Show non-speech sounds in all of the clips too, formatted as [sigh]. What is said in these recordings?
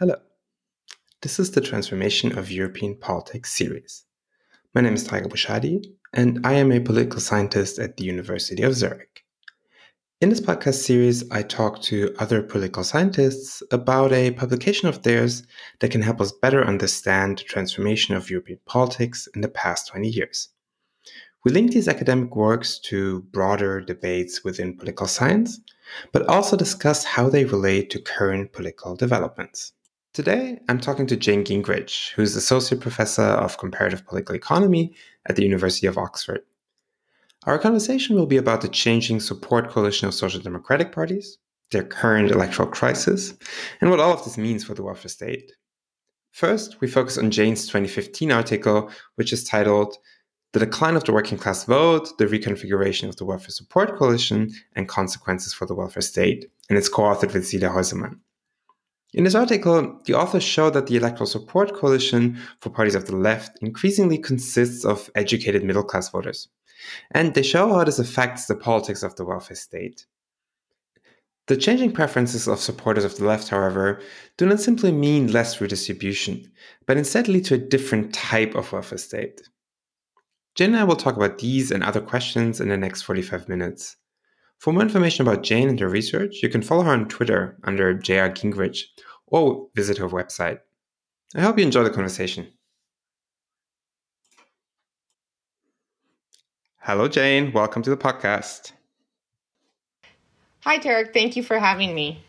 Hello. This is the Transformation of European Politics series. My name is Tarik Abou-Chadi, and I am a political scientist at the University of Zurich. In this podcast series, I talk to other political scientists about a publication of theirs that can help us better understand the transformation of European politics in the past 20 years. We link these academic works to broader debates within political science, but also discuss how they relate to current political developments. Today, I'm talking to Jane Gingrich, who's Associate Professor of Comparative Political Economy at the University of Oxford. Our conversation will be about the changing support coalition of social democratic parties, their current electoral crisis, and what all of this means for the welfare state. First, we focus on Jane's 2015 article, which is titled The Decline of the Working Class Vote, the Reconfiguration of the Welfare Support Coalition, and Consequences for the Welfare State, and it's co authored with Silja Häusermann. In this article, the authors show that the electoral support coalition for parties of the left increasingly consists of educated middle class voters. And they show how this affects the politics of the welfare state. The changing preferences of supporters of the left, however, do not simply mean less redistribution, but instead lead to a different type of welfare state. Jane and I will talk about these and other questions in the next 45 minutes. For more information about Jane and her research, you can follow her on Twitter under JR Gingrich or visit her website. I hope you enjoy the conversation. Hello, Jane. Welcome to the podcast. Hi, Tarik. Thank you for having me.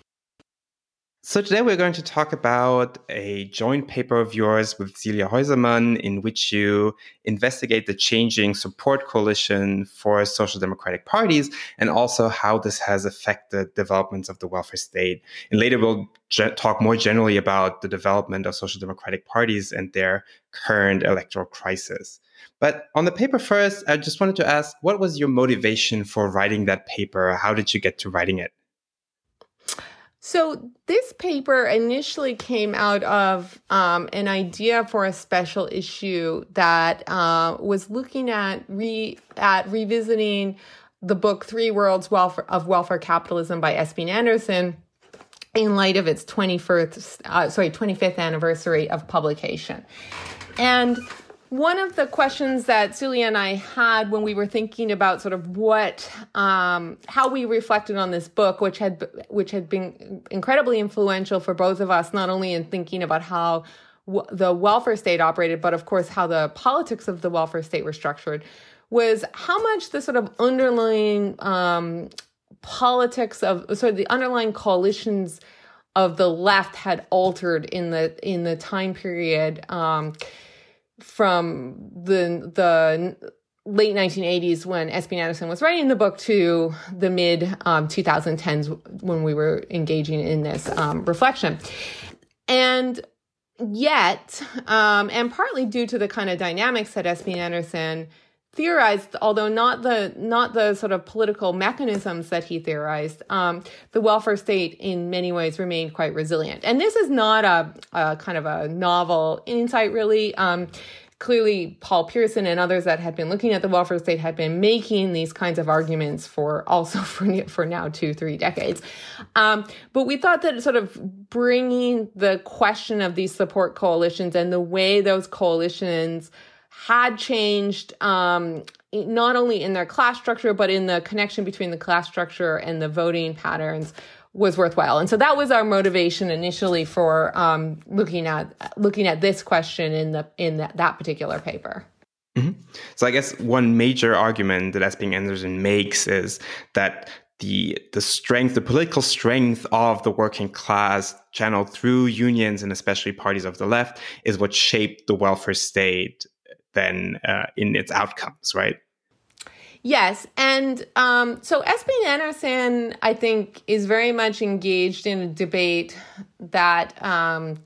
So today we're going to talk about a joint paper of yours with Silja Häusermann in which you investigate the changing support coalition for social democratic parties and also how this has affected developments of the welfare state. And later we'll ge- talk more generally about the development of social democratic parties and their current electoral crisis. But on the paper first, I just wanted to ask what was your motivation for writing that paper? How did you get to writing it? So, this paper initially came out of um, an idea for a special issue that uh, was looking at re at revisiting the book Three Worlds of Welfare Capitalism by Esping-Andersen in light of its 21st, uh, sorry, 25th anniversary of publication. And one of the questions that Silja and I had when we were thinking about sort of what, um, how we reflected on this book, which had which had been incredibly influential for both of us, not only in thinking about how w- the welfare state operated, but of course how the politics of the welfare state were structured, was how much the sort of underlying um, politics of sort of the underlying coalitions of the left had altered in the in the time period. Um, from the the late 1980s when Esping-Andersen was writing the book to the mid um, 2010s when we were engaging in this um, reflection. And yet, um, and partly due to the kind of dynamics that Esping-Andersen theorized, although not the not the sort of political mechanisms that he theorized, um, the welfare state in many ways remained quite resilient. And this is not a, a kind of a novel insight, really. Um, clearly, Paul Pierson and others that had been looking at the welfare state had been making these kinds of arguments for also [laughs] for for now two three decades. Um, but we thought that sort of bringing the question of these support coalitions and the way those coalitions had changed um, not only in their class structure, but in the connection between the class structure and the voting patterns was worthwhile. And so that was our motivation initially for um, looking at looking at this question in the in that, that particular paper. Mm-hmm. So I guess one major argument that Esping-Andersen makes is that the the strength, the political strength of the working class channeled through unions and especially parties of the left is what shaped the welfare state then uh, in its outcomes, right? Yes, and um, so Esping-Andersen, I think, is very much engaged in a debate that um,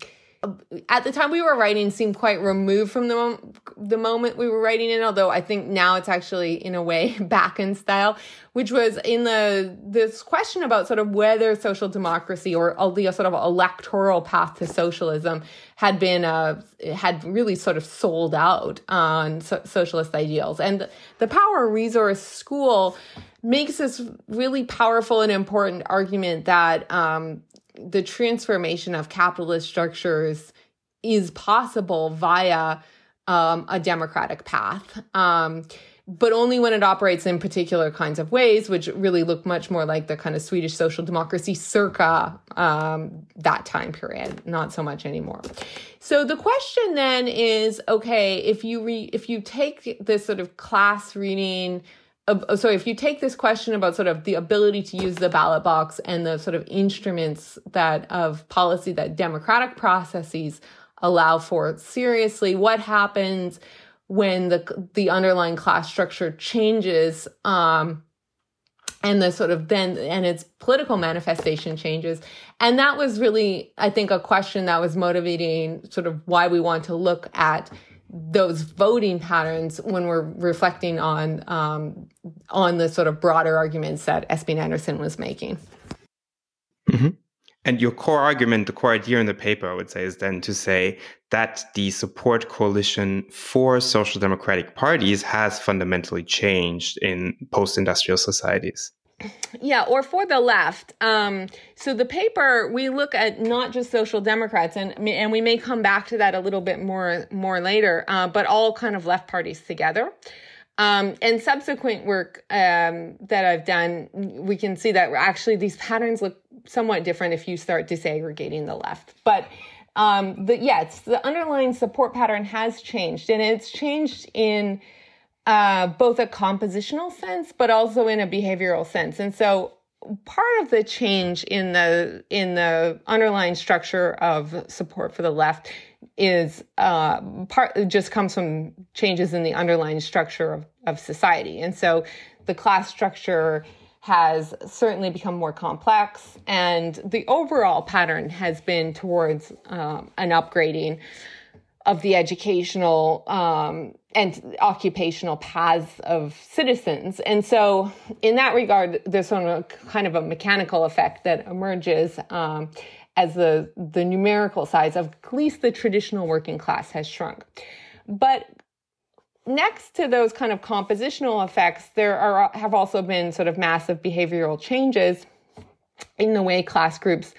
at the time we were writing seemed quite removed from the mom- the moment we were writing it although i think now it's actually in a way [laughs] back in style which was in the this question about sort of whether social democracy or the sort of electoral path to socialism had been uh, had really sort of sold out on so- socialist ideals and the power resource school makes this really powerful and important argument that um, the transformation of capitalist structures is possible via um, a democratic path. Um, but only when it operates in particular kinds of ways, which really look much more like the kind of Swedish social democracy circa um, that time period, not so much anymore. So the question then is, okay, if you re- if you take this sort of class reading uh, so if you take this question about sort of the ability to use the ballot box and the sort of instruments that of policy that democratic processes allow for seriously what happens when the the underlying class structure changes um, and the sort of then and its political manifestation changes and that was really i think a question that was motivating sort of why we want to look at those voting patterns when we're reflecting on um, on the sort of broader arguments that Esping-Andersen was making. Mm-hmm. And your core argument, the core idea in the paper, I would say, is then to say that the support coalition for social democratic parties has fundamentally changed in post industrial societies. Yeah, or for the left. Um, so the paper we look at not just social democrats, and and we may come back to that a little bit more more later, uh, but all kind of left parties together. Um, and subsequent work um, that I've done, we can see that actually these patterns look somewhat different if you start disaggregating the left. But um, the, yeah, the underlying support pattern has changed, and it's changed in uh, both a compositional sense, but also in a behavioral sense. And so part of the change in the in the underlying structure of support for the left is uh, part just comes from changes in the underlying structure of, of society. And so the class structure has certainly become more complex, and the overall pattern has been towards um, an upgrading of the educational um, and occupational paths of citizens. And so, in that regard, there's sort of a, kind of a mechanical effect that emerges um, as the, the numerical size of at least the traditional working class has shrunk. But next to those kind of compositional effects, there are have also been sort of massive behavioral changes in the way class groups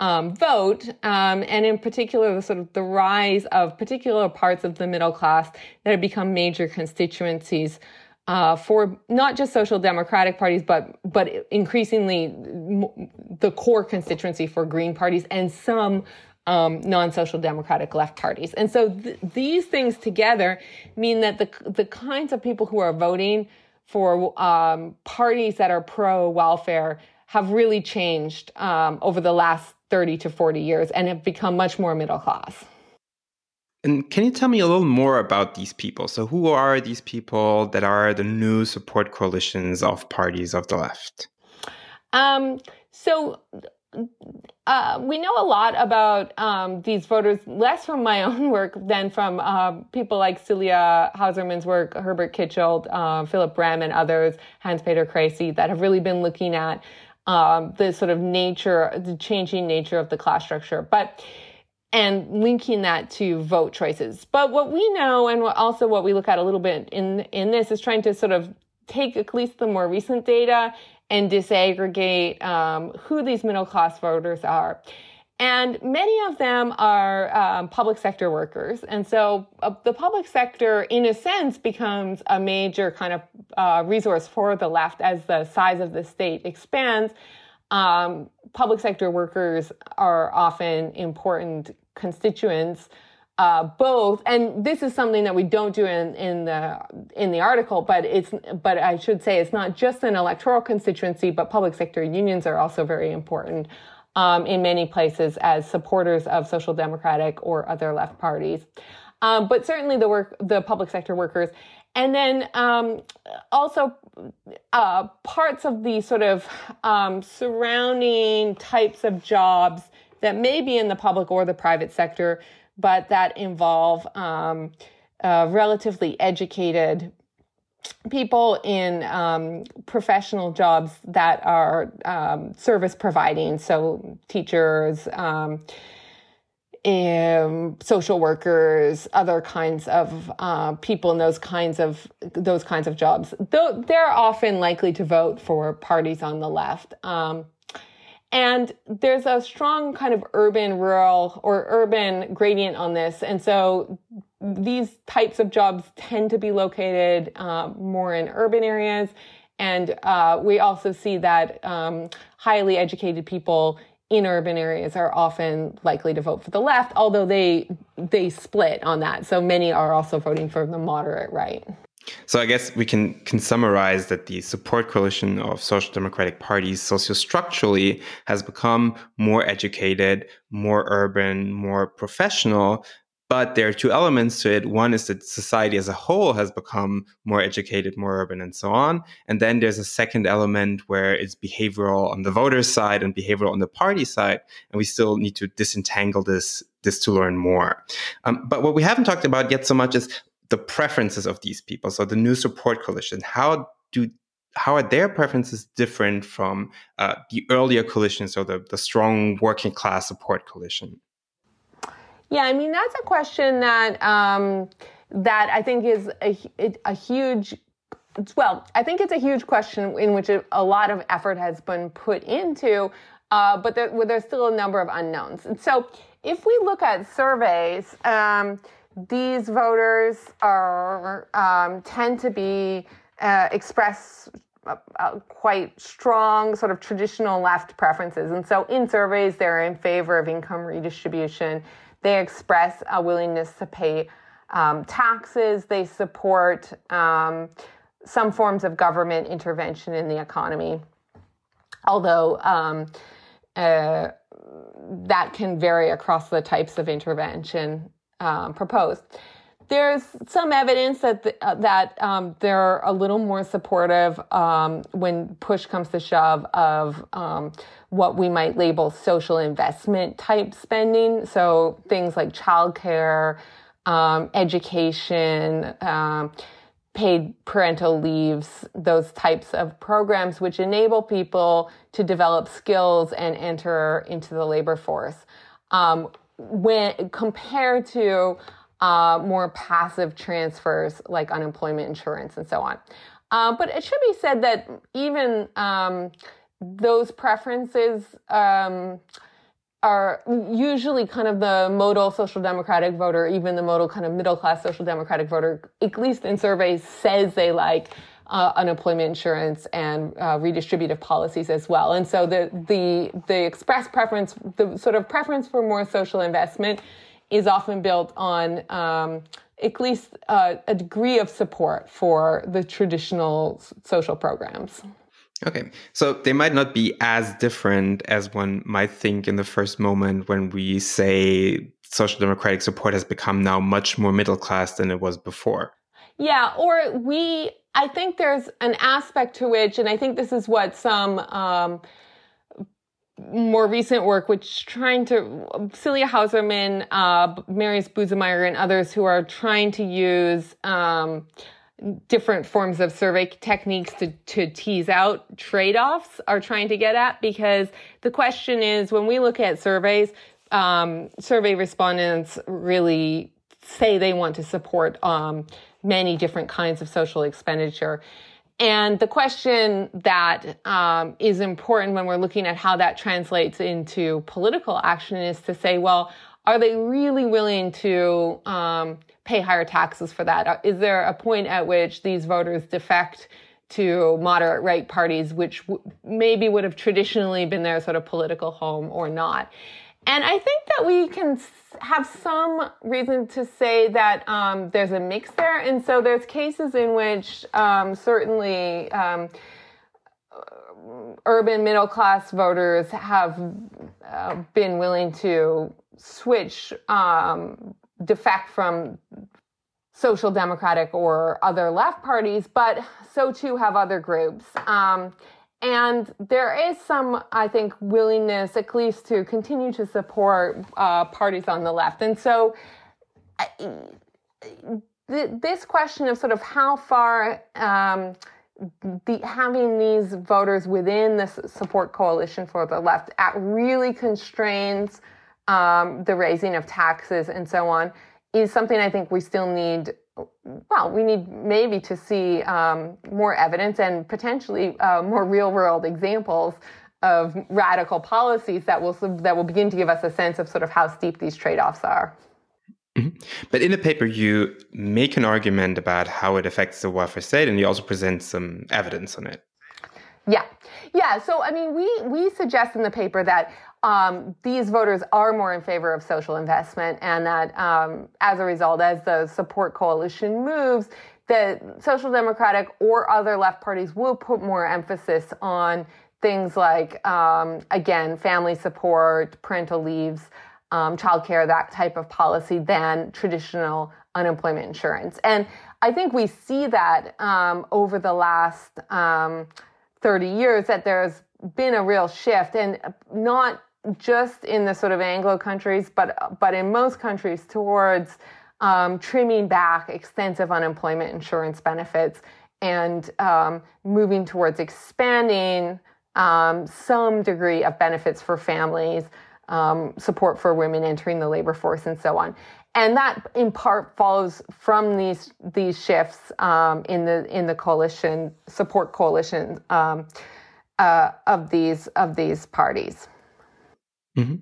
um, vote, um, and in particular, the sort of the rise of particular parts of the middle class that have become major constituencies uh, for not just social democratic parties, but but increasingly the core constituency for green parties and some um, non-social democratic left parties. And so th- these things together mean that the the kinds of people who are voting for um, parties that are pro welfare have really changed um, over the last 30 to 40 years and have become much more middle class. And can you tell me a little more about these people? So, who are these people that are the new support coalitions of parties of the left? Um, so, uh, we know a lot about um, these voters, less from my [laughs] own work than from uh, people like Silja Häusermann's work, Herbert Kitschelt, uh, Philipp Rehm, and others, Hanspeter Kriesi, that have really been looking at um, the sort of nature, the changing nature of the class structure, but and linking that to vote choices. But what we know, and what also what we look at a little bit in in this, is trying to sort of take at least the more recent data and disaggregate um, who these middle class voters are. And many of them are um, public sector workers. And so uh, the public sector, in a sense, becomes a major kind of uh, resource for the left as the size of the state expands. Um, public sector workers are often important constituents. Uh, both, and this is something that we don't do in, in the in the article, but it's but I should say it's not just an electoral constituency, but public sector unions are also very important um, in many places as supporters of social democratic or other left parties. Um, but certainly the work, the public sector workers, and then um, also uh, parts of the sort of um, surrounding types of jobs that may be in the public or the private sector, but that involve um, uh, relatively educated people in um, professional jobs that are um, service providing, so teachers, um, um social workers, other kinds of uh, people in those kinds of those kinds of jobs. Though they're often likely to vote for parties on the left. And there's a strong kind of urban rural or urban gradient on this. And so these types of jobs tend to be located uh, more in urban areas. And uh, we also see that um, highly educated people in urban areas are often likely to vote for the left, although they they split on that. So many are also voting for the moderate right. So I guess we can can summarize that the support coalition of social democratic parties sociostructurally has become more educated, more urban, more professional, but there are two elements to it. One is that society as a whole has become more educated, more urban, and so on. And then there's a second element where it's behavioral on the voter side and behavioral on the party side. And we still need to disentangle this, this to learn more. Um, but what we haven't talked about yet so much is the preferences of these people. So the new support coalition, how do how are their preferences different from uh, the earlier coalitions or the, the strong working class support coalition? Yeah, I mean that's a question that um, that I think is a, a huge. Well, I think it's a huge question in which a, lot of effort has been put into, uh, but there, well, there's still a number of unknowns. And so, if we look at surveys, um, these voters are um, tend to be uh, express uh, uh, quite strong sort of traditional left preferences. And so in surveys, they're in favor of income redistribution. They express a willingness to pay um, taxes. They support um, some forms of government intervention in the economy, although um, uh, that can vary across the types of intervention um, proposed. There's some evidence that uh, that um, they're a little more supportive um, when push comes to shove of um, what we might label social investment type spending. So things like childcare, um, education, um, paid parental leaves, those types of programs which enable people to develop skills and enter into the labor force. Um, when compared to uh, more passive transfers like unemployment insurance and so on. Uh, but it should be said that even um, those preferences um, are usually kind of the modal social democratic voter, even the modal kind of middle class social democratic voter, at least in surveys, says they like uh, unemployment insurance and uh, redistributive policies as well. And so the the the express preference, the sort of preference for more social investment, is often built on. Um, at least uh, a degree of support for the traditional social programs. Okay, so they might not be as different as one might think in the first moment when we say social democratic support has become now much more middle class than it was before. Yeah, or we, I think there's an aspect to which, and I think this is what some um, more recent work, which trying to, Silja Häusermann, uh, Marius Busemeyer, and others who are trying to use um, different forms of survey techniques to, to tease out trade-offs are trying to get at because the question is when we look at surveys um, survey respondents really say they want to support um, many different kinds of social expenditure and the question that um, is important when we're looking at how that translates into political action is to say well are they really willing to um, pay higher taxes for that? Uh, there a point at which these voters defect to moderate right parties, which w- maybe would have traditionally been their sort of political home or not? And I think that we can have some reason to say that um, there's a mix there. And so there's cases in which um, certainly um, urban middle class voters have uh, been willing to switch, um, defect from social democratic or other left parties, but so too have other groups. Um, and there is some, I think, willingness, at least, to continue to support uh, parties on the left. And so, th- this question of sort of how far um, the, having these voters within the support coalition for the left at really constrains um, the raising of taxes and so on is something I think we still need. Well, we need maybe to see um, more evidence and potentially uh, more real world examples of radical policies that will that will begin to give us a sense of sort of how steep these trade-offs are. Mm-hmm. But in the paper, you make an argument about how it affects the welfare state, and you also present some evidence on it. Yeah, yeah. So I mean, we we suggest in the paper that um, these voters are more in favor of social investment, and that um, as a result, as the support coalition moves, the social democratic or other left parties will put more emphasis on things like, um, again, family support, parental leaves, um, childcare, that type of policy than traditional unemployment insurance. And I think we see that um, over the last um, 30 years that there's been a real shift, and not just in the sort of Anglo countries, but but in most countries towards um, trimming back extensive unemployment insurance benefits and um, moving towards expanding um, some degree of benefits for families, um, support for women entering the labor force, and so on. And that, in part, follows from these these shifts um, in the in the coalition support coalition um, uh, of these of these parties. Mm-hmm.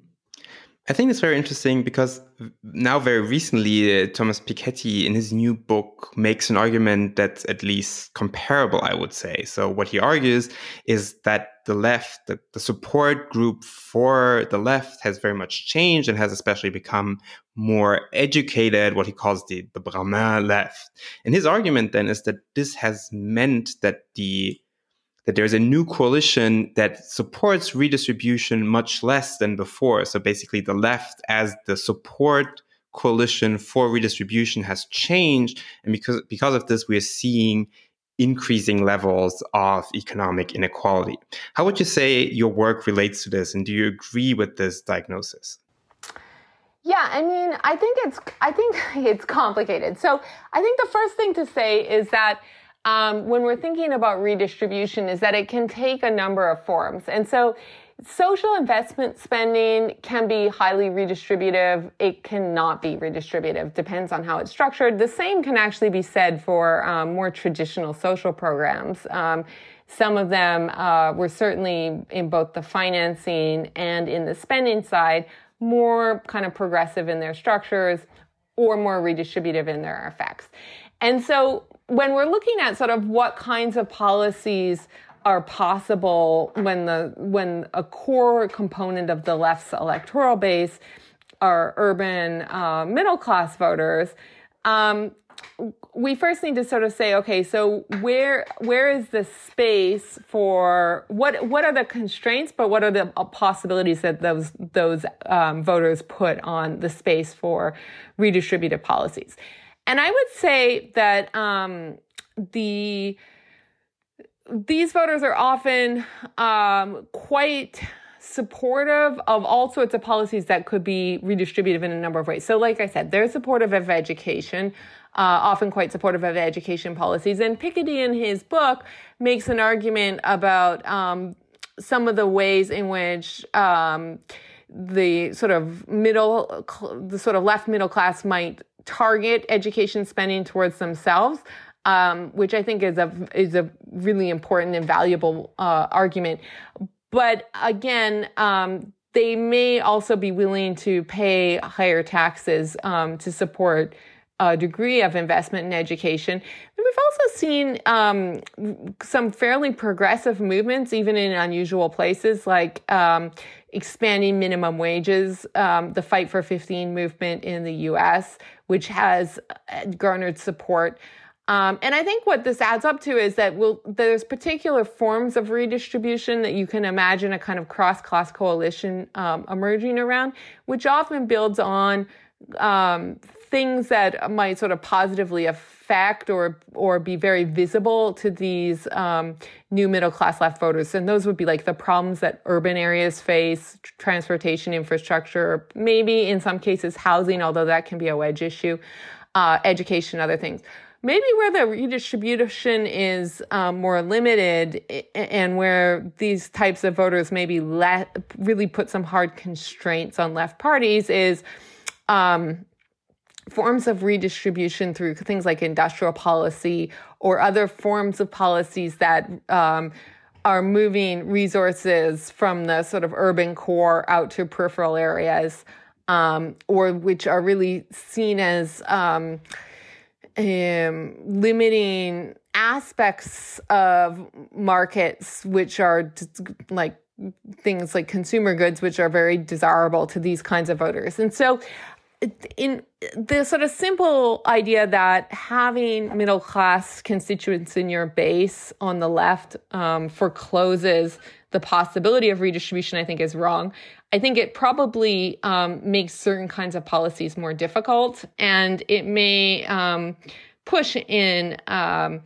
I think it's very interesting because now, very recently, uh, Thomas Piketty, in his new book, makes an argument that's at least comparable, I would say. So, what he argues is that the left, the, the support group for the left, has very much changed and has especially become more educated, what he calls the, the Brahmin left. And his argument then is that this has meant that the that there's a new coalition that supports redistribution much less than before. So basically, the left, as the support coalition for redistribution, has changed, and because because of this, we are seeing increasing levels of economic inequality. How would you say your work relates to this, and do you agree with this diagnosis? Yeah, I mean, I think it's I think [laughs] it's complicated. So I think the first thing to say is that um, when we're thinking about redistribution is that it can take a number of forms. And so social investment spending can be highly redistributive. It cannot be redistributive. Depends on how it's structured. The same can actually be said for um, more traditional social programs. Um, some of them uh, were certainly in both the financing and in the spending side more kind of progressive in their structures or more redistributive in their effects. And so when we're looking at sort of what kinds of policies are possible when the when a core component of the left's electoral base are urban uh, middle class voters, um, we first need to sort of say, okay, so where where is the space for what what are the constraints, but what are the possibilities that those those um, voters put on the space for redistributive policies? And I would say that um, the these voters are often um, quite supportive of all sorts of policies that could be redistributive in a number of ways. So, like I said, they're supportive of education, uh, often quite supportive of education policies. And Piketty, in his book, makes an argument about um, some of the ways in which um, the sort of middle, the sort of left middle class might target education spending towards themselves, um, which I think is a is a really important and valuable uh, argument. But again, um, they may also be willing to pay higher taxes um, to support a degree of investment in education. And we've also seen um, some fairly progressive movements, even in unusual places, like um, expanding minimum wages, um, the Fight for 15 movement in the US, which has uh, garnered support. Um, and I think what this adds up to is that we'll, there's particular forms of redistribution that you can imagine a kind of cross class coalition um, emerging around, which often builds on um, things that might sort of positively affect or or be very visible to these um, new middle class left voters. And those would be like the problems that urban areas face, transportation infrastructure, maybe in some cases housing, although that can be a wedge issue, uh, education, other things. Maybe where the redistribution is um, more limited and where these types of voters maybe let really put some hard constraints on left parties is um, forms of redistribution through things like industrial policy or other forms of policies that um, are moving resources from the sort of urban core out to peripheral areas, um, or which are really seen as um, um, limiting aspects of markets which are like things like consumer goods, which are very desirable to these kinds of voters. And so, in the sort of simple idea that having middle class constituents in your base on the left um, forecloses the possibility of redistribution, I think is wrong. I think it probably um, makes certain kinds of policies more difficult, and it may um, push in um,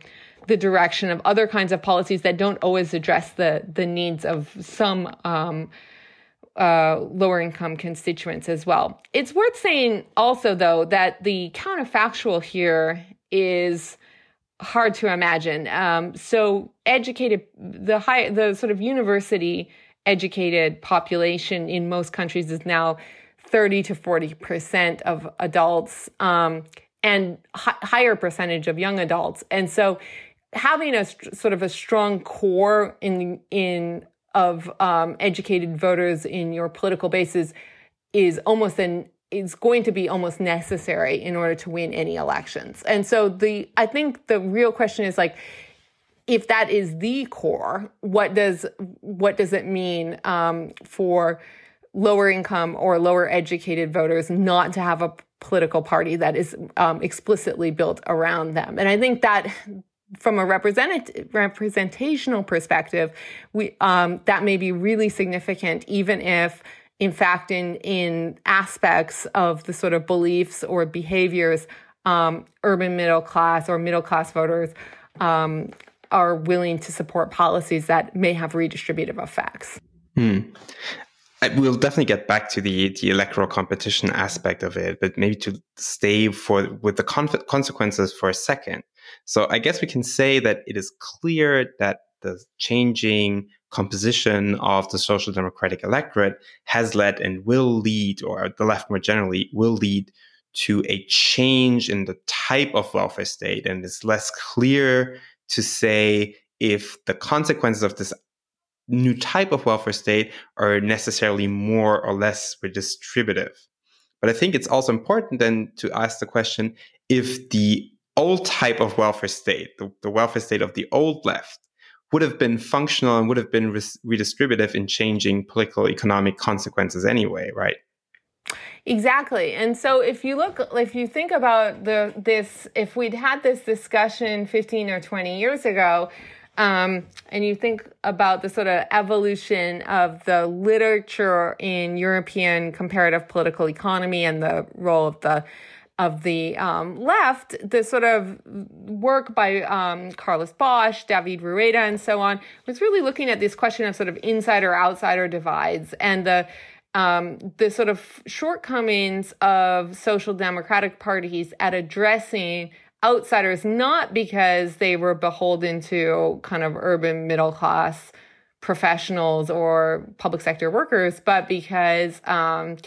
the direction of other kinds of policies that don't always address the the needs of some um, uh, lower income constituents as well. It's worth saying also, though, that the counterfactual here is hard to imagine. Um, so, educated, the high, the sort of university educated population in most countries is now 30 to 40 percent of adults. Um, and higher percentage of young adults. And so having a st- sort of a strong core in in of um, educated voters in your political bases is almost an is going to be almost necessary in order to win any elections. And so the I think the real question is like if that is the core, what does what does it mean um, for lower income or lower educated voters not to have a political party that is um, explicitly built around them? And I think that from a represent- representational perspective, we, um, that may be really significant, even if, in fact, in in aspects of the sort of beliefs or behaviors, um, urban middle class or middle class voters um, are willing to support policies that may have redistributive effects. Hmm. We'll definitely get back to the, the electoral competition aspect of it, but maybe to stay for with the consequences for a second. So I guess we can say that it is clear that the changing composition of the social democratic electorate has led and will lead, or the left more generally, will lead to a change in the type of welfare state. And it's less clear to say if the consequences of this new type of welfare state are necessarily more or less redistributive. But I think it's also important then to ask the question if the old type of welfare state, the, the welfare state of the old left, would have been functional and would have been redistributive in changing political economic consequences anyway, right? Exactly. And so if you look if you think about the this if we'd had this discussion 15 or 20 years ago, um, and you think about the sort of evolution of the literature in European comparative political economy and the role of the of the um, left, the sort of work by um, Carlos Bosch, David Rueda, and so on, was really looking at this question of sort of insider outsider divides and the um, the sort of shortcomings of social democratic parties at addressing outsiders, not because they were beholden to kind of urban middle class professionals or public sector workers, but because, um,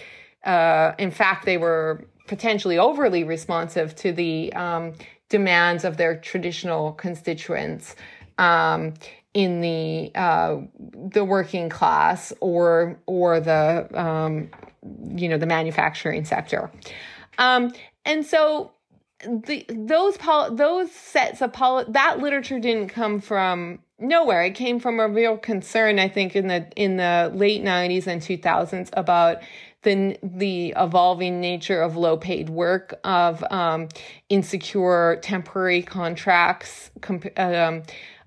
uh, in fact, they were potentially overly responsive to the um, demands of their traditional constituents um, in the uh, the working class or or the um, you know the manufacturing sector, um, and so the those pol- those sets of pol- that literature didn't come from nowhere. It came from a real concern, I think, in the in the late '90s and 2000s about the the evolving nature of low paid work, of um, insecure temporary contracts, comp- um,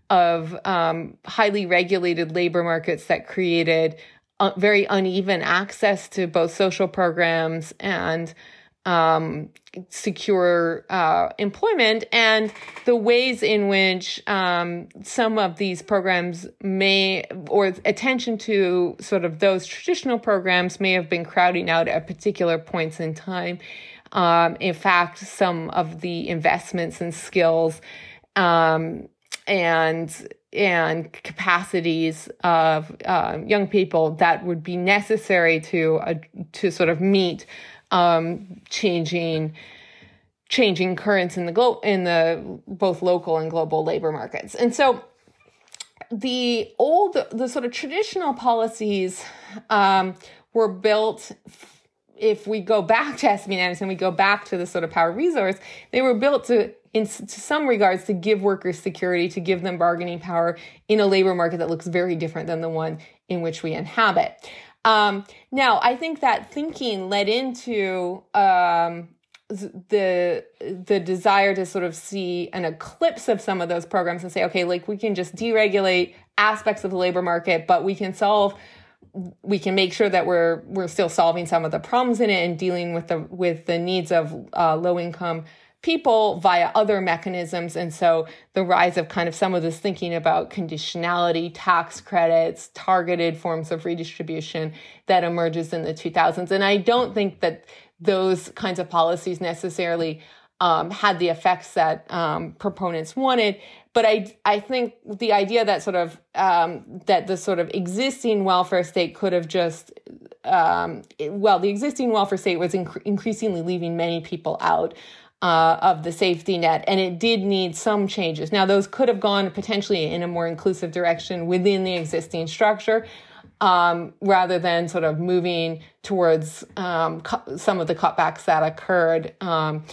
of um, highly regulated labor markets that created uh, very uneven access to both social programs and um, secure uh, employment and the ways in which um, some of these programs may, or attention to sort of those traditional programs may have been crowding out at particular points in time. Um, in fact, some of the investments and skills um, and and capacities of uh, young people that would be necessary to uh, to sort of meet um, changing changing currents in the glo- in the both local and global labor markets. And so the old, the sort of traditional policies um, were built if we go back to Esping-Andersen, we go back to the sort of power resource, they were built to, in to some regards, to give workers security, to give them bargaining power in a labor market that looks very different than the one in which we inhabit. Um, now, I think that thinking led into um, the the desire to sort of see an eclipse of some of those programs and say, okay, like we can just deregulate aspects of the labor market, but we can solve we can make sure that we're we're still solving some of the problems in it and dealing with the with the needs of uh, low income people via other mechanisms and so the rise of kind of some of this thinking about conditionality tax credits targeted forms of redistribution that emerges in the 2000s and i don't think that those kinds of policies necessarily um, had the effects that um, proponents wanted. But I, I think the idea that sort of um, that the sort of existing welfare state could have just um, well, the existing welfare state was inc- increasingly leaving many people out. Uh, of the safety net, and it did need some changes. Now, those could have gone potentially in a more inclusive direction within the existing structure, um, rather than sort of moving towards um, cu- some of the cutbacks that occurred. Um,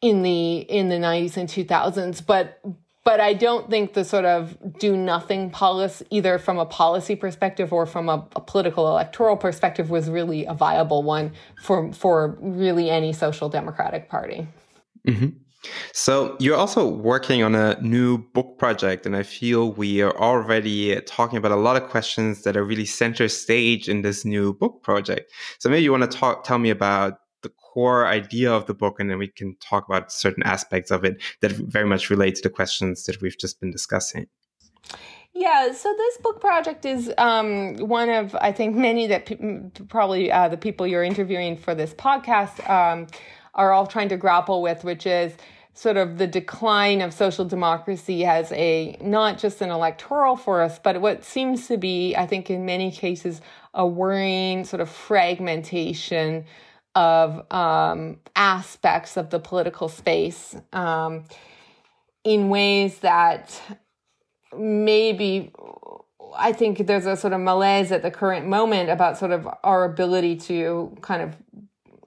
in the in the 90s and 2000s but but I don't think the sort of do nothing policy, either from a policy perspective or from a, a, political electoral perspective, was really a viable one for for really any social democratic party. Mm-hmm. So you're also working on a new book project, and I feel we are already talking about a lot of questions that are really center stage in this new book project. So maybe you want to talk, tell me about core idea of the book, and then we can talk about certain aspects of it that very much relate to the questions that we've just been discussing. Yeah, so this book project is um, one of, I think, many that pe- probably uh, the people you're interviewing for this podcast um, are all trying to grapple with, which is sort of the decline of social democracy as a not just an electoral force, but what seems to be, I think, in many cases, a worrying sort of fragmentation of um, aspects of the political space um, in ways that maybe I think there's a sort of malaise at the current moment about sort of our ability to kind of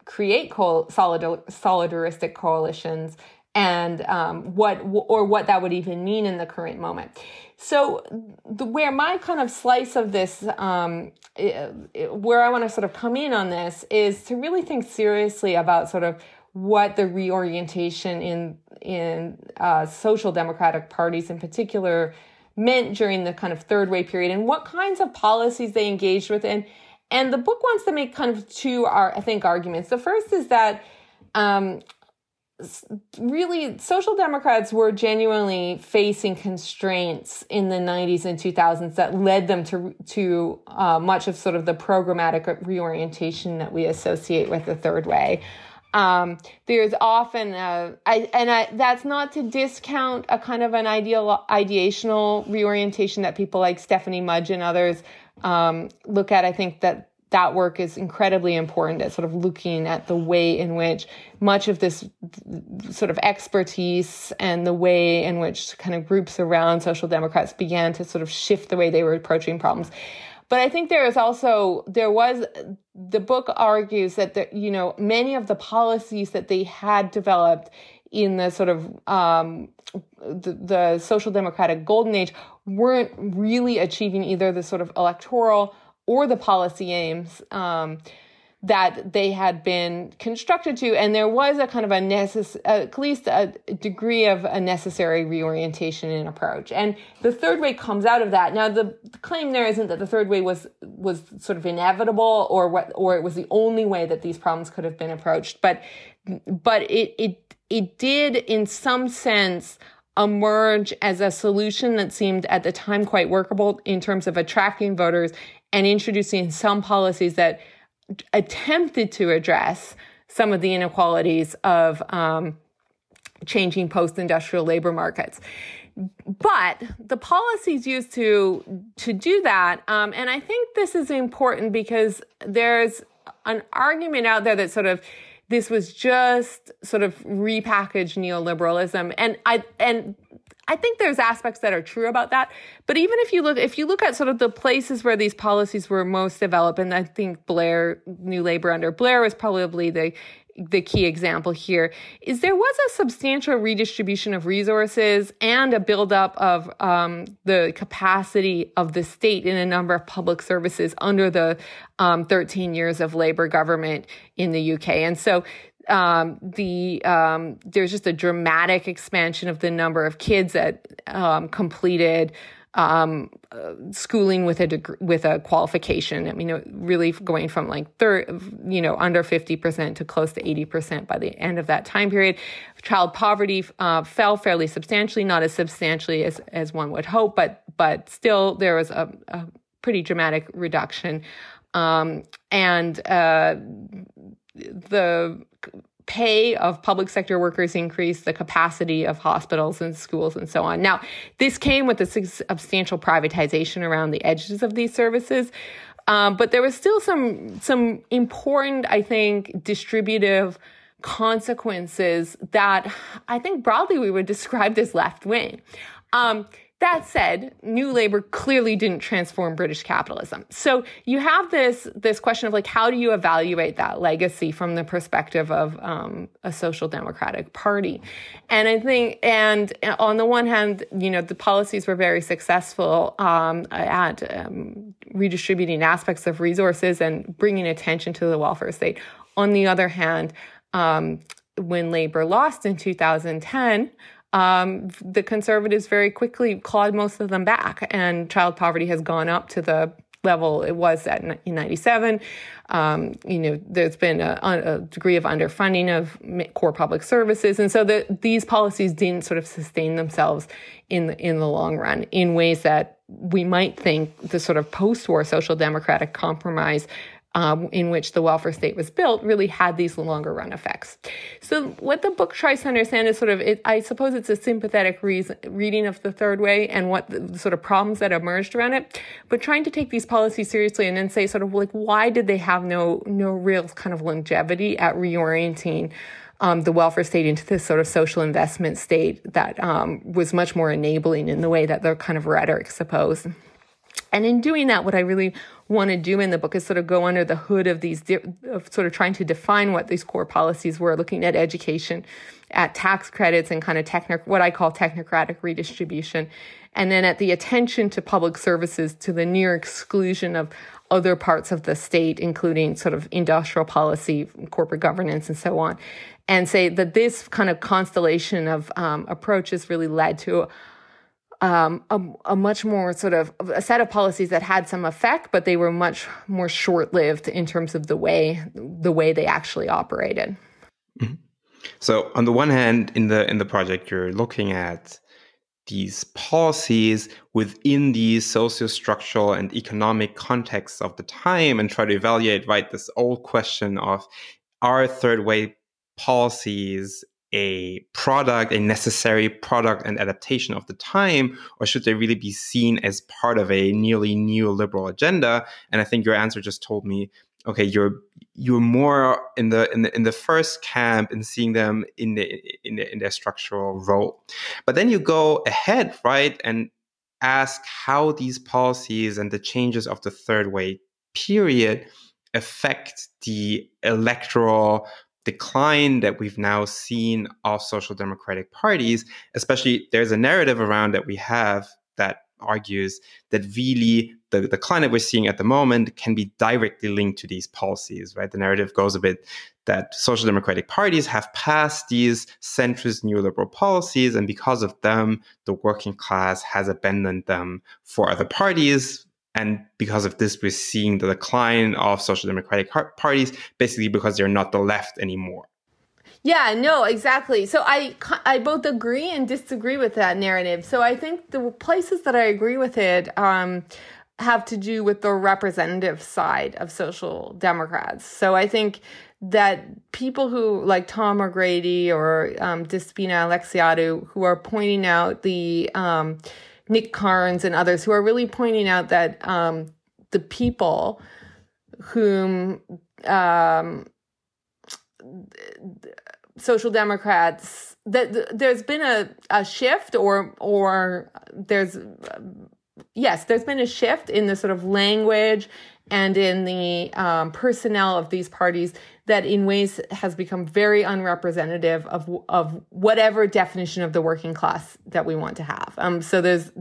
create co- solidar- solidaristic coalitions and um, what or what that would even mean in the current moment. So, the, where my kind of slice of this, um, where I want to sort of come in on this, is to really think seriously about sort of what the reorientation in in uh, social democratic parties, in particular, meant during the kind of third way period, and what kinds of policies they engaged with. And and the book wants to make kind of two, I think, arguments. The first is that um, really social democrats were genuinely facing constraints in the 90s and 2000s that led them to to uh, much of sort of the programmatic reorientation that we associate with the third way um, there's often a, I, and I, that's not to discount a kind of an ideal ideational reorientation that people like Stephanie Mudge and others um, look at. I think that that work is incredibly important at sort of looking at the way in which much of this sort of expertise and the way in which kind of groups around social democrats began to sort of shift the way they were approaching problems. But I think there is also, there was, the book argues that, the, you know, many of the policies that they had developed in the sort of um, the, the social democratic golden age weren't really achieving either the sort of electoral or the policy aims um, that they had been constructed to. And there was a kind of a at least a degree of a necessary reorientation in approach. And the third way comes out of that. Now, the, the claim there isn't that the third way was, was sort of inevitable or what, or it was the only way that these problems could have been approached. But, but it, it, it did in some sense emerge as a solution that seemed at the time quite workable in terms of attracting voters and introducing some policies that attempted to address some of the inequalities of um, changing post-industrial labor markets. But the policies used to to do that, um, and I think this is important because there's an argument out there that sort of this was just sort of repackaged neoliberalism, and I and I think there's aspects that are true about that. But even if you look, if you look at sort of the places where these policies were most developed, and I think Blair, New Labor under Blair was probably the the key example here is there was a substantial redistribution of resources and a buildup of um, the capacity of the state in a number of public services under the um, 13 years of labor government in the UK. And so um, the um, there's just a dramatic expansion of the number of kids that um, completed um, uh, schooling with a with a qualification. I mean, really going from like third, you know, under 50% to close to 80% by the end of that time period. Child poverty uh, fell fairly substantially, not as substantially as, as one would hope, but, but still there was a, a pretty dramatic reduction. Um, and, uh, the pay of public sector workers increased, the capacity of hospitals and schools and so on. Now, this came with a substantial privatization around the edges of these services. Um, but there was still some some important, I think, distributive consequences that I think broadly we would describe as left wing. Um, that said, New Labour clearly didn't transform British capitalism. So you have this this question of like, how do you evaluate that legacy from the perspective of um, a social democratic party? And I think, and on the one hand, you know, the policies were very successful um, at um, redistributing aspects of resources and bringing attention to the welfare state. On the other hand, um, when Labour lost in 2010 um, the conservatives very quickly clawed most of them back, and child poverty has gone up to the level it was at in 97. Um, you know, there's been a, a, degree of underfunding of core public services. And so the, these policies didn't sort of sustain themselves in the, in the long run in ways that we might think the sort of post-war social democratic compromise um, in which the welfare state was built really had these longer run effects. So what the book tries to understand is sort of, it, I suppose it's a sympathetic reason, reading of the third way and what the, sort of problems that emerged around it, but trying to take these policies seriously and then say sort of like, why did they have no, no real kind of longevity at reorienting um, the welfare state into this sort of social investment state that um, was much more enabling in the way that their kind of rhetoric supposed. And in doing that, what I really want to do in the book is sort of go under the hood of these, of sort of trying to define what these core policies were, looking at education, at tax credits and kind of technic, what I call technocratic redistribution. And then at the attention to public services to the near exclusion of other parts of the state, including sort of industrial policy, corporate governance, and so on. And say that this kind of constellation of um, approaches really led to um, a, a, much more sort of a set of policies that had some effect, but they were much more short lived in terms of the way the way they actually operated. Mm-hmm. So, on the one hand, in the in the project, you're looking at these policies within the socio-structural and economic contexts of the time and try to evaluate right this old question of are third way policies a product, a necessary product and adaptation of the time, or should they really be seen as part of a nearly neoliberal agenda? And I think your answer just told me, okay, you're you're more in the in the in the first camp and seeing them in the in the, in their structural role. But then you go ahead, right, and ask how these policies and the changes of the third way period affect the electoral decline that we've now seen of social democratic parties, especially there's a narrative around that we have that argues that really the decline that we're seeing at the moment can be directly linked to these policies, right? The narrative goes a bit that social democratic parties have passed these centrist neoliberal policies, and because of them, the working class has abandoned them for other parties, and because of this, we're seeing the decline of social democratic parties, basically because they're not the left anymore. Yeah, no, exactly. So I I both agree and disagree with that narrative. So I think the places that I agree with it um, have to do with the representative side of social democrats. So I think that people who like Tom O'Grady or um, Despina Alexiadou, who are pointing out the um, Nick Carnes and others who are really pointing out that um, the people whom um, social democrats that there's been a, a shift or or there's yes there's been a shift in the sort of language and in the um, personnel of these parties that in ways has become very unrepresentative of of whatever definition of the working class that we want to have. Um, so there's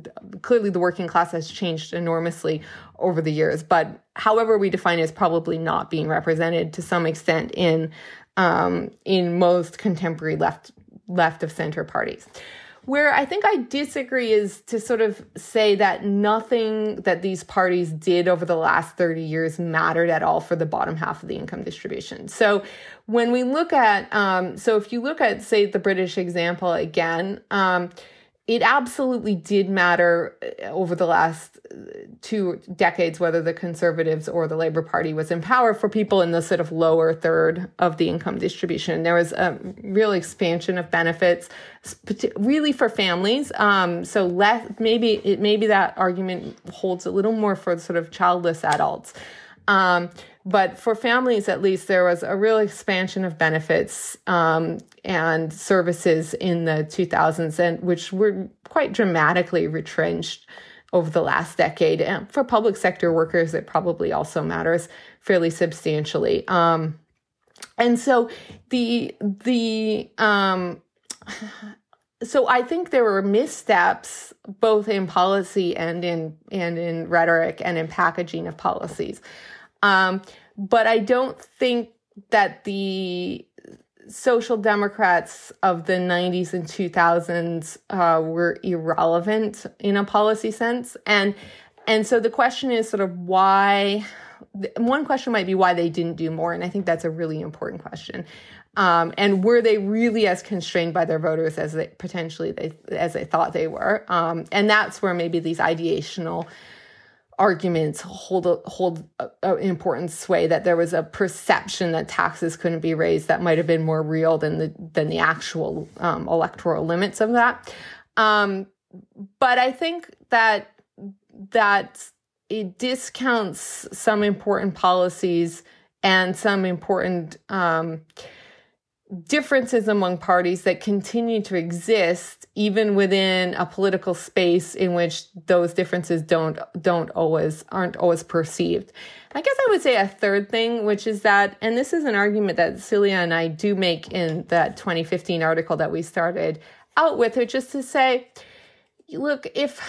clearly the working class has changed enormously over the years, but however we define it is probably not being represented to some extent in um, in most contemporary left left of center parties. Where I think I disagree is to sort of say that nothing that these parties did over the last 30 years mattered at all for the bottom half of the income distribution. So when we look at, um, so if you look at, say, the British example again, um, it absolutely did matter uh, over the last uh, two decades whether the conservatives or the labor party was in power for people in the sort of lower third of the income distribution. There was a real expansion of benefits really for families. Um, so less maybe it maybe that argument holds a little more for sort of childless adults. Um, but for families, at least, there was a real expansion of benefits um, and services in the 2000s, and which were quite dramatically retrenched over the last decade. And for public sector workers, it probably also matters fairly substantially. Um, and so the the um, so I think there were missteps both in policy and in and in rhetoric and in packaging of policies. Um, but I don't think that the social democrats of the 90s and 2000s uh, were irrelevant in a policy sense. And and so the question is sort of why one question might be why they didn't do more and i think that's a really important question. Um, and were they really as constrained by their voters as they potentially they as they thought they were? Um, and that's where maybe these ideational arguments hold a, hold an important sway that there was a perception that taxes couldn't be raised that might have been more real than the than the actual um, electoral limits of that. Um, but I think that that it discounts some important policies and some important um, differences among parties that continue to exist even within a political space in which those differences don't don't always aren't always perceived. I guess I would say a third thing, which is that, and this is an argument that Silja and I do make in that 2015 article that we started out with, which is to say, look if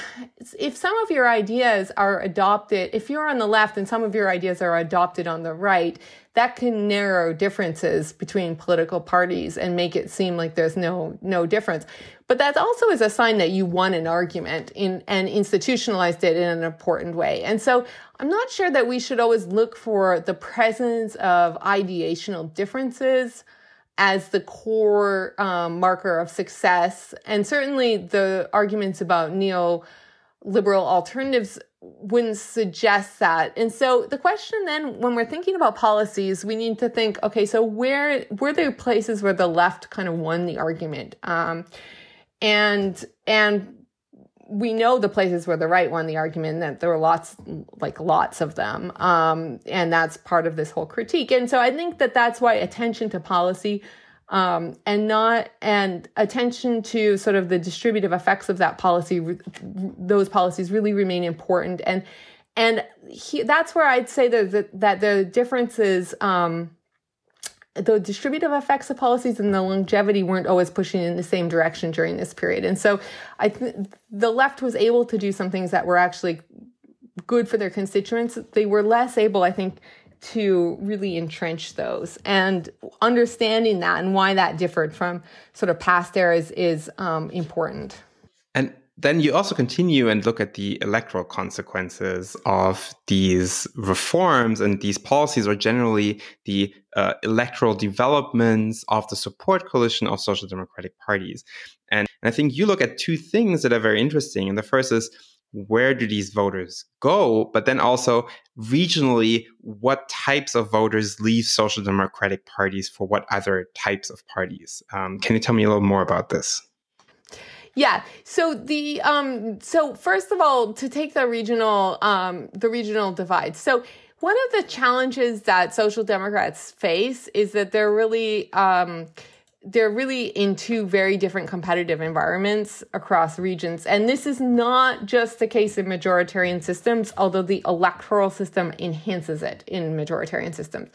if some of your ideas are adopted if you're on the left and some of your ideas are adopted on the right that can narrow differences between political parties and make it seem like there's no no difference. But that also is a sign that you won an argument in and institutionalized it in an important way. And so i'm not sure that we should always look for the presence of ideational differences as the core um, marker of success. And certainly the arguments about neoliberal alternatives wouldn't suggest that. And so the question then, when we're thinking about policies, we need to think, okay, so where were there places where the left kind of won the argument? Um, and and we know the places where the right won the argument that there were lots like lots of them um, and that's part of this whole critique. And so i think that that's why attention to policy um, and not and attention to sort of the distributive effects of that policy those policies really remain important. And and he, that's where i'd say that the, that the differences um, the distributive effects of policies and the longevity weren't always pushing in the same direction during this period. And so I th- the left was able to do some things that were actually good for their constituents. They were less able, I think, to really entrench those and understanding that and why that differed from sort of past eras is um, important. And then you also continue and look at the electoral consequences of these reforms and these policies, or generally the uh, electoral developments of the support coalition of social democratic parties. And, and I think you look at two things that are very interesting. And the first is where do these voters go? But then also regionally, what types of voters leave social democratic parties for what other types of parties? Um, can you tell me a little more about this? Yeah. So the um so first of all, to take the regional um the regional divide. So one of the challenges that social democrats face is that they're really um they're really in two very different competitive environments across regions. And this is not just the case in majoritarian systems, although the electoral system enhances it in majoritarian systems.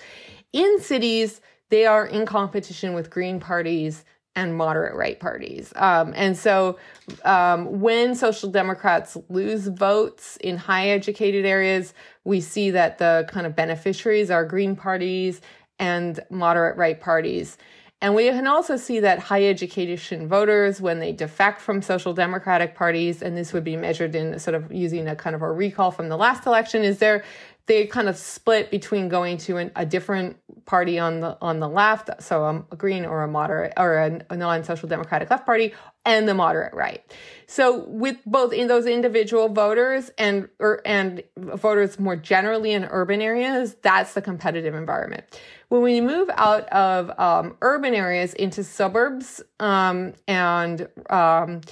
In cities, they are in competition with green parties and moderate right parties. Um, and so um, when social democrats lose votes in high educated areas, we see that the kind of beneficiaries are green parties and moderate right parties. And we can also see that high education voters, when they defect from social democratic parties, and this would be measured in sort of using a kind of a recall from the last election, is there they kind of split between going to an, a different party on the on the left, so a green or a moderate or a, a non-social democratic left party, and the moderate right. So with both in those individual voters and or, and voters more generally in urban areas, that's the competitive environment. When we move out of um, urban areas into suburbs um, and um,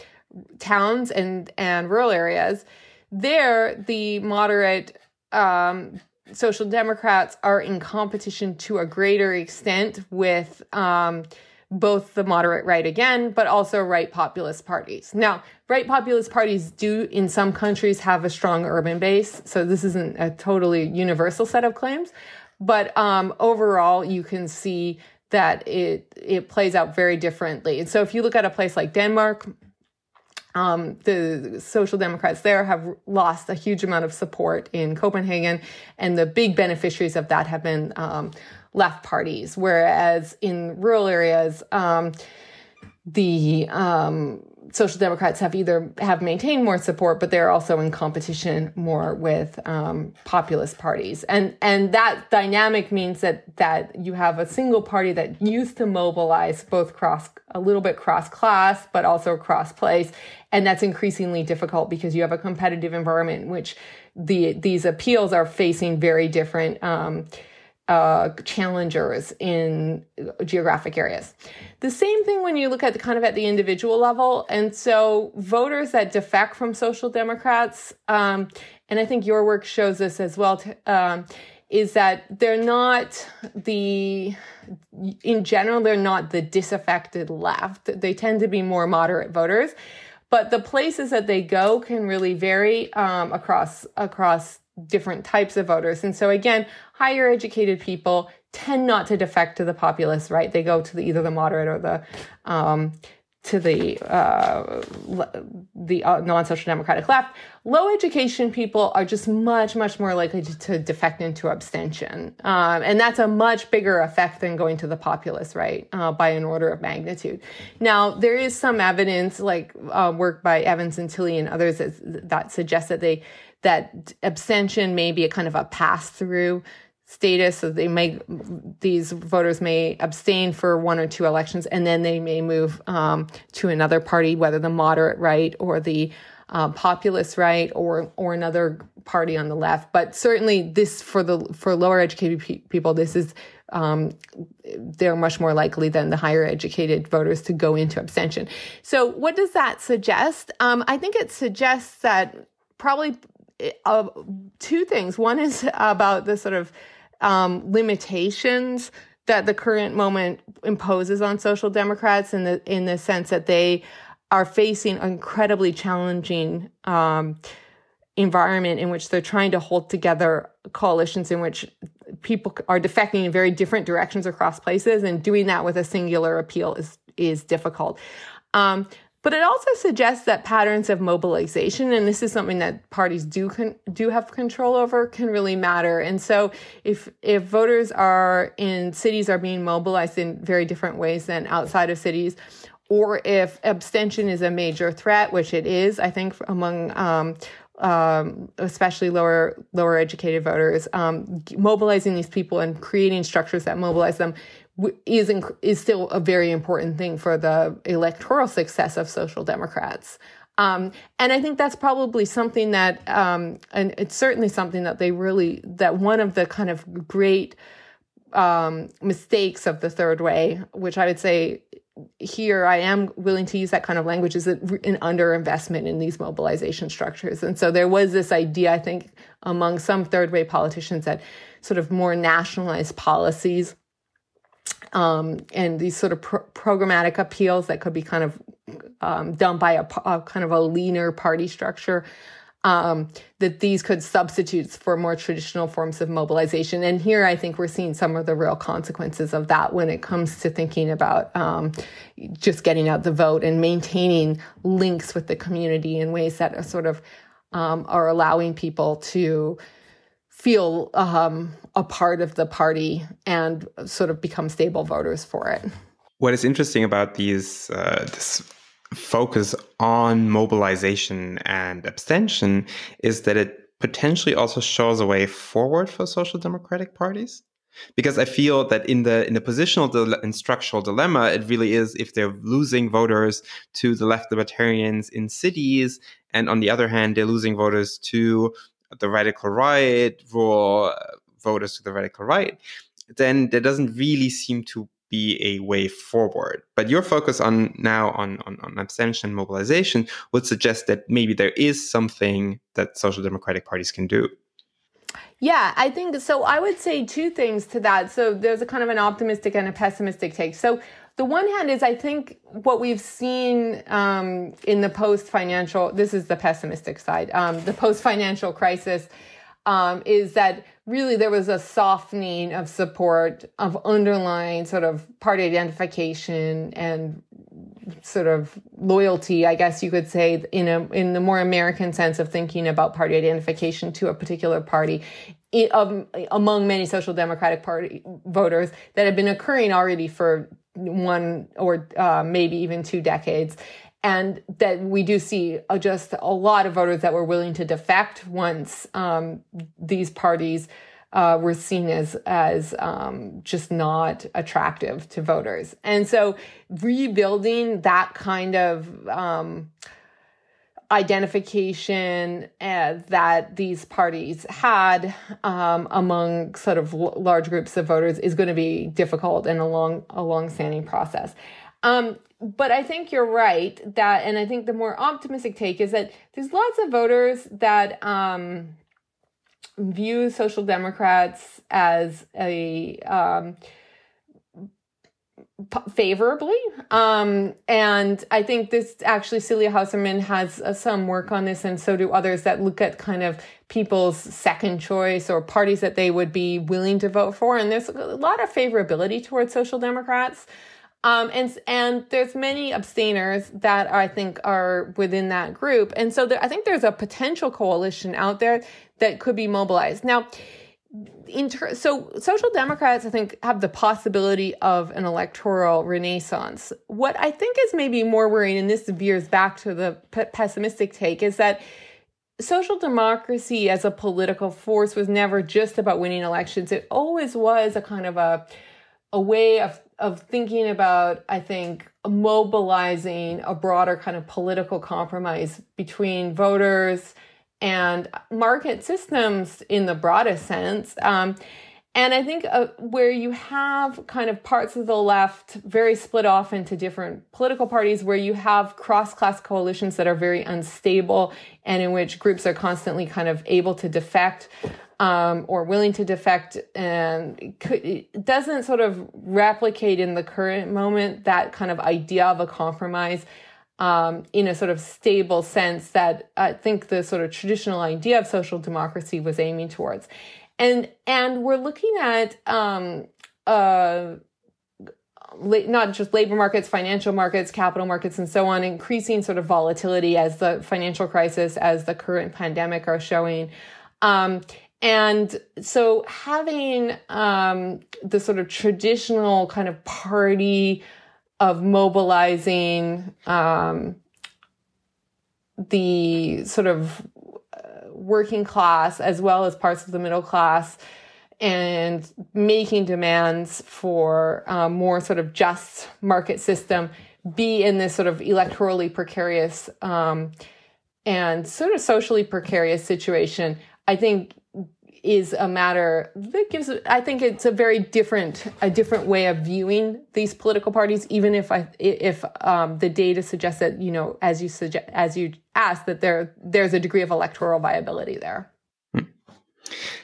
towns and and rural areas, there the moderate um, social democrats are in competition to a greater extent with um, both the moderate right again, but also right populist parties. Now, right populist parties do in some countries have a strong urban base, so this isn't a totally universal set of claims, but um, overall, you can see that it it plays out very differently. And so, if you look at a place like Denmark, um, the Social Democrats there have lost a huge amount of support in Copenhagen, and the big beneficiaries of that have been um, left parties. Whereas in rural areas, um, the um, Social Democrats have either have maintained more support, but they're also in competition more with um, populist parties, and and that dynamic means that that you have a single party that used to mobilize both cross a little bit cross class, but also cross place, and that's increasingly difficult because you have a competitive environment in which the these appeals are facing very different. Um, uh, challengers in geographic areas. The same thing when you look at the kind of at the individual level. And so voters that defect from social democrats, um, and I think your work shows this as well, um, is that they're not the, in general, they're not the disaffected left. They tend to be more moderate voters. But the places that they go can really vary um, across across different types of voters. And so again, higher educated people tend not to defect to the populist right. They go to the, either the moderate or the um, to the uh, the uh, non-social democratic left. Low education people are just much much more likely to, to defect into abstention, um, and that's a much bigger effect than going to the populist right uh, by an order of magnitude. Now there is some evidence, like uh, work by Evans and Tilley and others, that, that suggests that they that abstention may be a kind of a pass through status. So they may these voters may abstain for one or two elections and then they may move um, to another party whether the moderate right or the uh, populist right or or another party on the left. But certainly this for the for lower educated pe- people this is um, they're much more likely than the higher educated voters to go into abstention. So what does that suggest? Um, i think it suggests that probably uh, two things. One is about the sort of um, limitations that the current moment imposes on social democrats in the in the sense that they are facing an incredibly challenging um, environment in which they're trying to hold together coalitions in which people are defecting in very different directions across places and doing that with a singular appeal is is difficult um, but it also suggests that patterns of mobilization, and this is something that parties do con- do have control over, can really matter. And so, if if voters are in cities are being mobilized in very different ways than outside of cities, or if abstention is a major threat, which it is, I think among um, um, especially lower lower educated voters, um, mobilizing these people and creating structures that mobilize them is is still a very important thing for the electoral success of social democrats. Um, and I think that's probably something that, um, and it's certainly something that they really, that one of the kind of great um, mistakes of the third way, which I would say here I am willing to use that kind of language, is an underinvestment in these mobilization structures. And so there was this idea, I think, among some third way politicians that sort of more nationalized policies um, and these sort of pro- programmatic appeals that could be kind of um, done by a, a, kind of a leaner party structure. Um, that these could substitute for more traditional forms of mobilization. And here I think we're seeing some of the real consequences of that when it comes to thinking about um, just getting out the vote and maintaining links with the community in ways that are sort of um, are allowing people to feel um, a part of the party and sort of become stable voters for it. What is interesting about these uh, this focus on mobilization and abstention is that it potentially also shows a way forward for social democratic parties because i feel that in the in the positional de- and structural dilemma it really is if they're losing voters to the left libertarians in cities and on the other hand they're losing voters to the radical right rural uh, voters to the radical right then there doesn't really seem to be a way forward. But your focus on now on, on, on abstention and mobilization would suggest that maybe there is something that social democratic parties can do. Yeah, I think so. I would say two things to that. So there's a kind of an optimistic and a pessimistic take. So the one hand is I think what we've seen um, in the post financial, this is the pessimistic side, um, the post financial crisis um, is that really there was a softening of support of underlying sort of party identification and sort of loyalty, I guess you could say, in a in the more American sense of thinking about party identification to a particular party, among many social democratic party voters that have been occurring already for one or uh, maybe even two decades. And that we do see uh, just a lot of voters that were willing to defect once um, these parties uh, were seen as as um, just not attractive to voters, and so rebuilding that kind of um, identification uh, that these parties had um, among sort of l- large groups of voters is going to be difficult and a long a long standing process. Um, but I think you're right that, and I think the more optimistic take is that there's lots of voters that um, view social democrats as a um, favorably, um, and I think this actually Silja Häusermann has uh, some work on this, and so do others that look at kind of people's second choice or parties that they would be willing to vote for, and there's a lot of favorability towards social democrats. Um, and and there's many abstainers that I think are within that group, and so there, I think there's a potential coalition out there that could be mobilized. Now, ter- so social democrats, I think, have the possibility of an electoral renaissance. What I think is maybe more worrying, and this veers back to the pessimistic take, is that social democracy as a political force was never just about winning elections. It always was a kind of a a way of of thinking about, I think, mobilizing a broader kind of political compromise between voters and market systems in the broadest sense. Um, and I think uh, where you have kind of parts of the left very split off into different political parties, where you have cross class coalitions that are very unstable and in which groups are constantly kind of able to defect um, or willing to defect and it doesn't sort of replicate in the current moment that kind of idea of a compromise um, in a sort of stable sense that I think the sort of traditional idea of social democracy was aiming towards. And, and we're looking at, um, uh, not just labor markets, financial markets, capital markets, and so on, increasing sort of volatility as the financial crisis, as the current pandemic are showing. Um, and so having um, the sort of traditional kind of party of mobilizing um, the sort of uh, working class as well as parts of the middle class and making demands for um, more sort of just market system be in this sort of electorally precarious um, and sort of socially precarious situation. I think is a matter that gives i think it's a very different a different way of viewing these political parties even if i if um, the data suggests that you know as you suggest as you asked that there there's a degree of electoral viability there.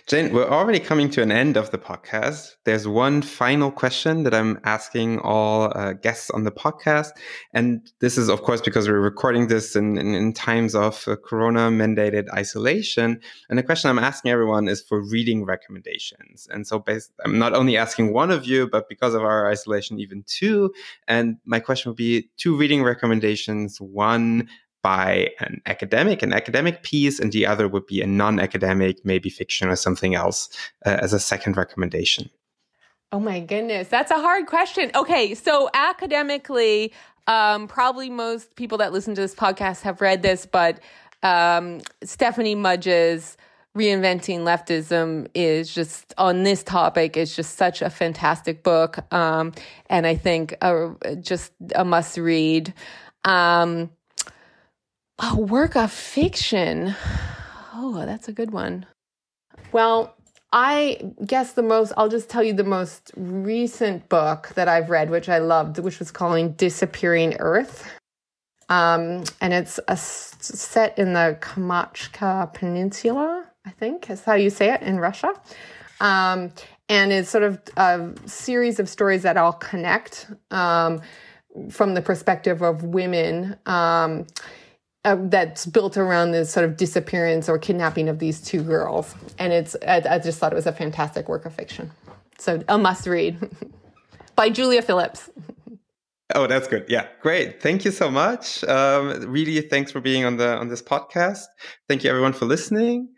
Jane, we're already coming to an end of the podcast. There's one final question that I'm asking all uh, guests on the podcast. And this is, of course, because we're recording this in, in, in times of uh, corona mandated isolation. And the question I'm asking everyone is for reading recommendations. And so I'm not only asking one of you, but because of our isolation, even two. And my question would be two reading recommendations. One, by an academic, an academic piece, and the other would be a non academic, maybe fiction or something else uh, as a second recommendation? Oh my goodness, that's a hard question. Okay, so academically, um, probably most people that listen to this podcast have read this, but um, Stephanie Mudge's reinventing leftism is just on this topic is just such a fantastic book um, and i think just a must read um, a work of fiction. Oh, that's a good one. Well, I guess the most, I'll just tell you the most recent book that I've read, which I loved, which was calling Disappearing Earth. Um, and it's a, set in the Kamchatka Peninsula, I think is how you say it in Russia. Um, and it's sort of a series of stories that all connect um, from the perspective of women. Uh, that's built around this sort of disappearance or kidnapping of these two girls. And it's, I, I just thought it was a fantastic work of fiction. So a must read [laughs] by Julia Phillips. [laughs] Oh, that's good. Yeah, great. Thank you so much. Um, really, thanks for being on the on this podcast. Thank you, everyone, for listening.